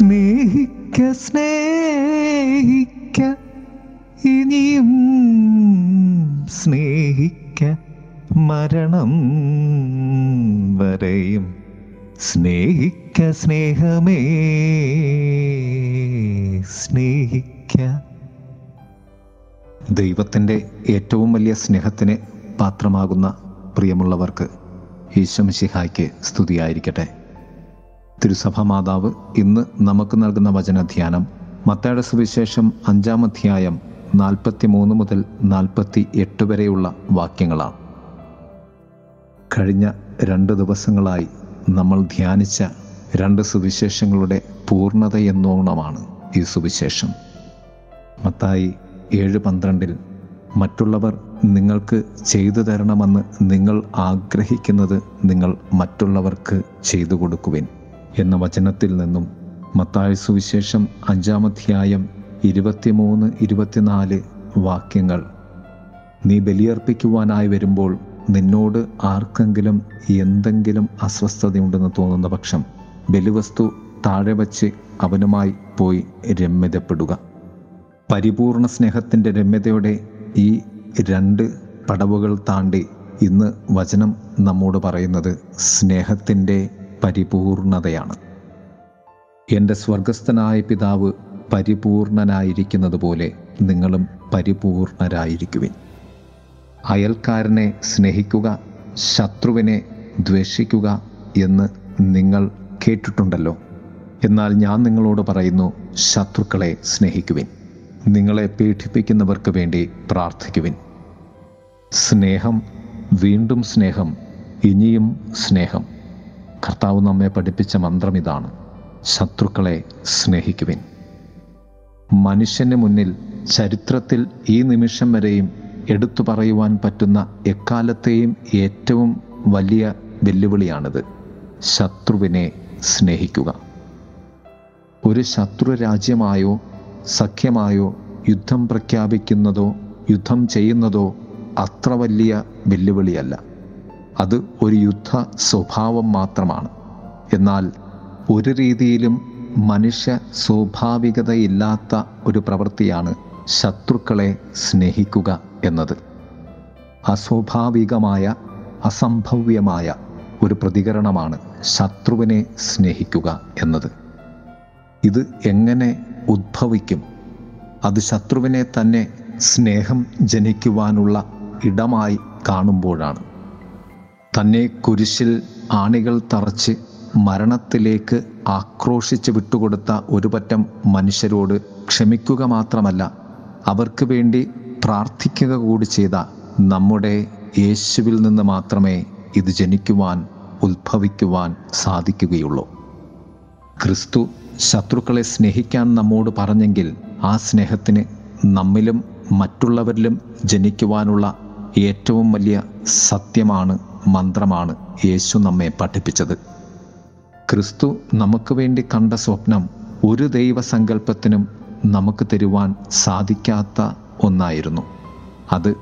സ്നേഹിക്ക സ്നേഹിക്ക. ഇനിയും സ്നേഹിക്ക മരണം വരെയും. സ്നേഹിക്ക സ്നേഹമേ സ്നേഹിക്ക. ദൈവത്തിന്റെ ഏറ്റവും വലിയ സ്നേഹത്തിന് പാത്രമാകുന്ന പ്രിയമുള്ളവർക്ക് ഈശ്വമിശിഹായ്ക്ക് സ്തുതിയായിരിക്കട്ടെ. തിരുസഭ മാതാവ് ഇന്ന് നമുക്ക് നൽകുന്ന വചനധ്യാനം മത്തയുടെ സുവിശേഷം അഞ്ചാം അധ്യായം നാൽപ്പത്തി മൂന്ന് മുതൽ നാൽപ്പത്തി എട്ട് വരെയുള്ള വാക്യങ്ങളാണ്. കഴിഞ്ഞ രണ്ട് ദിവസങ്ങളായി നമ്മൾ ധ്യാനിച്ച രണ്ട് സുവിശേഷങ്ങളുടെ പൂർണതയെന്നോണമാണ് ഈ സുവിശേഷം. മത്തായി ഏഴ് പന്ത്രണ്ടിൽ മറ്റുള്ളവർ നിങ്ങൾക്ക് ചെയ്തു തരണമെന്ന് നിങ്ങൾ ആഗ്രഹിക്കുന്നത് നിങ്ങൾ മറ്റുള്ളവർക്ക് ചെയ്തു കൊടുക്കുവിൻ. എന്ന വചനത്തിൽ നിന്നും മത്തായ സുവിശേഷം അഞ്ചാമധ്യായം ഇരുപത്തിമൂന്ന് ഇരുപത്തിനാല് വാക്യങ്ങൾ. നീ ബലിയർപ്പിക്കുവാനായി വരുമ്പോൾ നിന്നോട് ആർക്കെങ്കിലും എന്തെങ്കിലും അസ്വസ്ഥതയുണ്ടെന്ന് തോന്നുന്ന പക്ഷം ബലിവസ്തു താഴെ വച്ച് അവനുമായി പോയി രമ്യതപ്പെടുക. പരിപൂർണ സ്നേഹത്തിന്റെ രമ്യതയുടെ ഈ രണ്ട് പടവുകൾ താണ്ടി ഇന്ന് വചനം നമ്മോട് പറയുന്നത് സ്നേഹത്തിന്റെ പരിപൂർണതയാണ്. എന്റെ സ്വർഗസ്ഥനായ പിതാവ് പരിപൂർണനായിരിക്കുന്നത് പോലെ നിങ്ങളും പരിപൂർണരായിരിക്കുവിൻ. അയൽക്കാരനെ സ്നേഹിക്കുക ശത്രുവിനെ ദ്വേഷിക്കുക എന്ന് നിങ്ങൾ കേട്ടിട്ടുണ്ടല്ലോ. എന്നാൽ ഞാൻ നിങ്ങളോട് പറയുന്നു ശത്രുക്കളെ സ്നേഹിക്കുവിൻ. നിങ്ങളെ പീഡിപ്പിക്കുന്നവർക്ക് വേണ്ടി പ്രാർത്ഥിക്കുവിൻ. സ്നേഹം വീണ്ടും സ്നേഹം ഇനിയും സ്നേഹം. കർത്താവ് നമ്മെ പഠിപ്പിച്ച മന്ത്രം ഇതാണ്. ശത്രുക്കളെ സ്നേഹിക്കുവിൻ. മനുഷ്യന് മുന്നിൽ ചരിത്രത്തിൽ ഈ നിമിഷം വരെയും എടുത്തു പറയുവാൻ പറ്റുന്ന എക്കാലത്തെയും ഏറ്റവും വലിയ വെല്ലുവിളിയാണിത്. ശത്രുവിനെ സ്നേഹിക്കുക. ഒരു ശത്രു രാജ്യമായോ സഖ്യമായോ യുദ്ധം പ്രഖ്യാപിക്കുന്നതോ യുദ്ധം ചെയ്യുന്നതോ അത്ര വലിയ വെല്ലുവിളിയല്ല. അത് ഒരു യുദ്ധ സ്വഭാവം മാത്രമാണ്. എന്നാൽ ഒരു രീതിയിലും മനുഷ്യ സ്വാഭാവികതയില്ലാത്ത ഒരു പ്രവൃത്തിയാണ് ശത്രുക്കളെ സ്നേഹിക്കുക എന്നത്. അസ്വാഭാവികമായ അസംഭവ്യമായ ഒരു പ്രതികരണമാണ് ശത്രുവിനെ സ്നേഹിക്കുക എന്നത്. ഇത് എങ്ങനെ ഉദ്ഭവിക്കും? അത് ശത്രുവിനെ തന്നെ സ്നേഹം ജനിക്കുവാനുള്ള ഇടമായി കാണുമ്പോഴാണ്. തന്നെ കുരിശിൽ ആണികൾ തറച്ച് മരണത്തിലേക്ക് ആക്രോശിച്ച് വിട്ടുകൊടുത്ത ഒരുപറ്റം മനുഷ്യരോട് ക്ഷമിക്കുക മാത്രമല്ല അവർക്ക് വേണ്ടി പ്രാർത്ഥിക്കുക കൂടി ചെയ്ത നമ്മുടെ യേശുവിൽ നിന്ന് മാത്രമേ ഇത് ജനിക്കുവാൻ ഉത്ഭവിക്കുവാൻ സാധിക്കുകയുള്ളൂ. ക്രിസ്തു ശത്രുക്കളെ സ്നേഹിക്കാൻ നമ്മോട് പറഞ്ഞെങ്കിൽ ആ സ്നേഹത്തിന് നമ്മിലും മറ്റുള്ളവരിലും ജനിക്കുവാനുള്ള ഏറ്റവും വലിയ സത്യമാണ് മന്ത്രമാണ് യേശു നമ്മെ പഠിപ്പിച്ചത്. ക്രിസ്തു നമുക്ക് വേണ്ടി കണ്ട സ്വപ്നം ഒരു ദൈവസങ്കല്പത്തിനും നമുക്ക് തരുവാൻ സാധിക്കാത്ത ഒന്നായിരുന്നു. അത്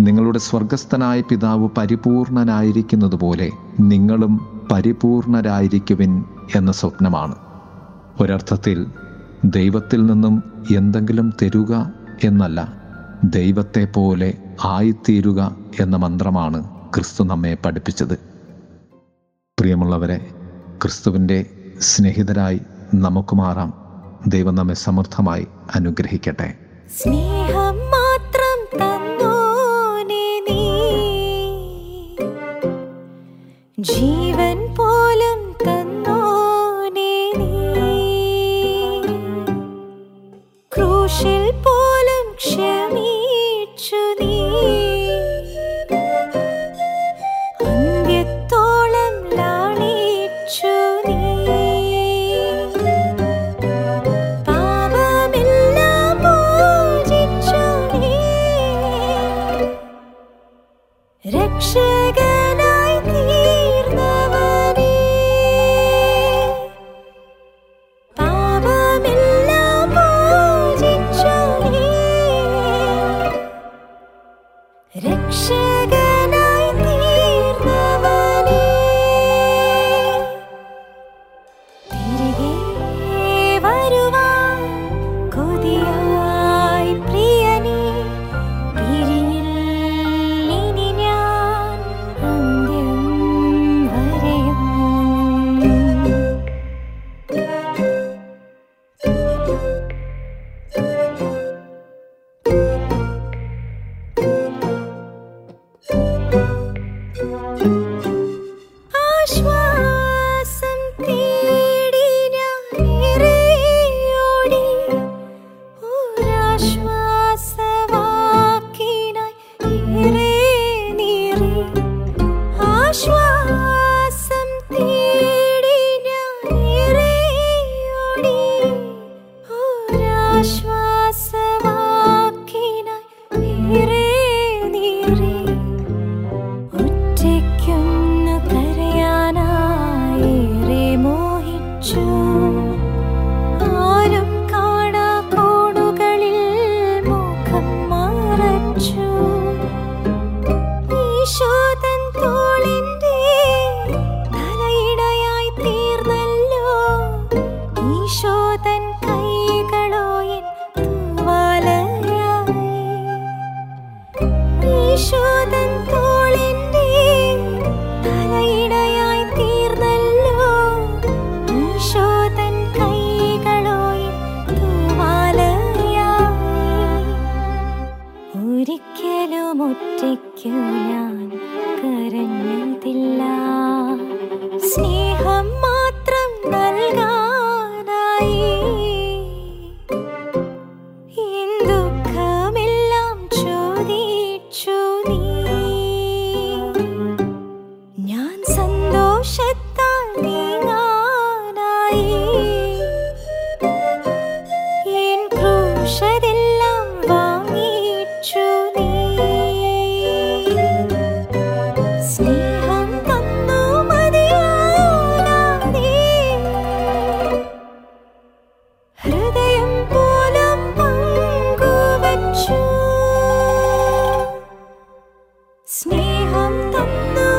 നിങ്ങളുടെ സ്വർഗസ്ഥനായ പിതാവ് പരിപൂർണനായിരിക്കുന്നത് പോലെ നിങ്ങളും പരിപൂർണരായിരിക്കുവിൻ എന്ന സ്വപ്നമാണ്. ഒരർത്ഥത്തിൽ ദൈവത്തിൽ നിന്നും എന്തെങ്കിലും തരുക എന്നല്ല ദൈവത്തെ പോലെ ആയിത്തീരുക എന്ന മന്ത്രമാണ് ക്രിസ്തു നമ്മെ പഠിപ്പിച്ചത്. പ്രിയമുള്ളവരെ ക്രിസ്തുവിന്റെ സ്നേഹിതരായി നമുക്ക് മാറാം. ദൈവം നമ്മെ സമൃദ്ധമായി അനുഗ്രഹിക്കട്ടെ. സ്നേഹം മാത്രം ജീവൻ പോലും रक्षेग ഞാൻ കരഞ്ഞതില്ല 似汗咁。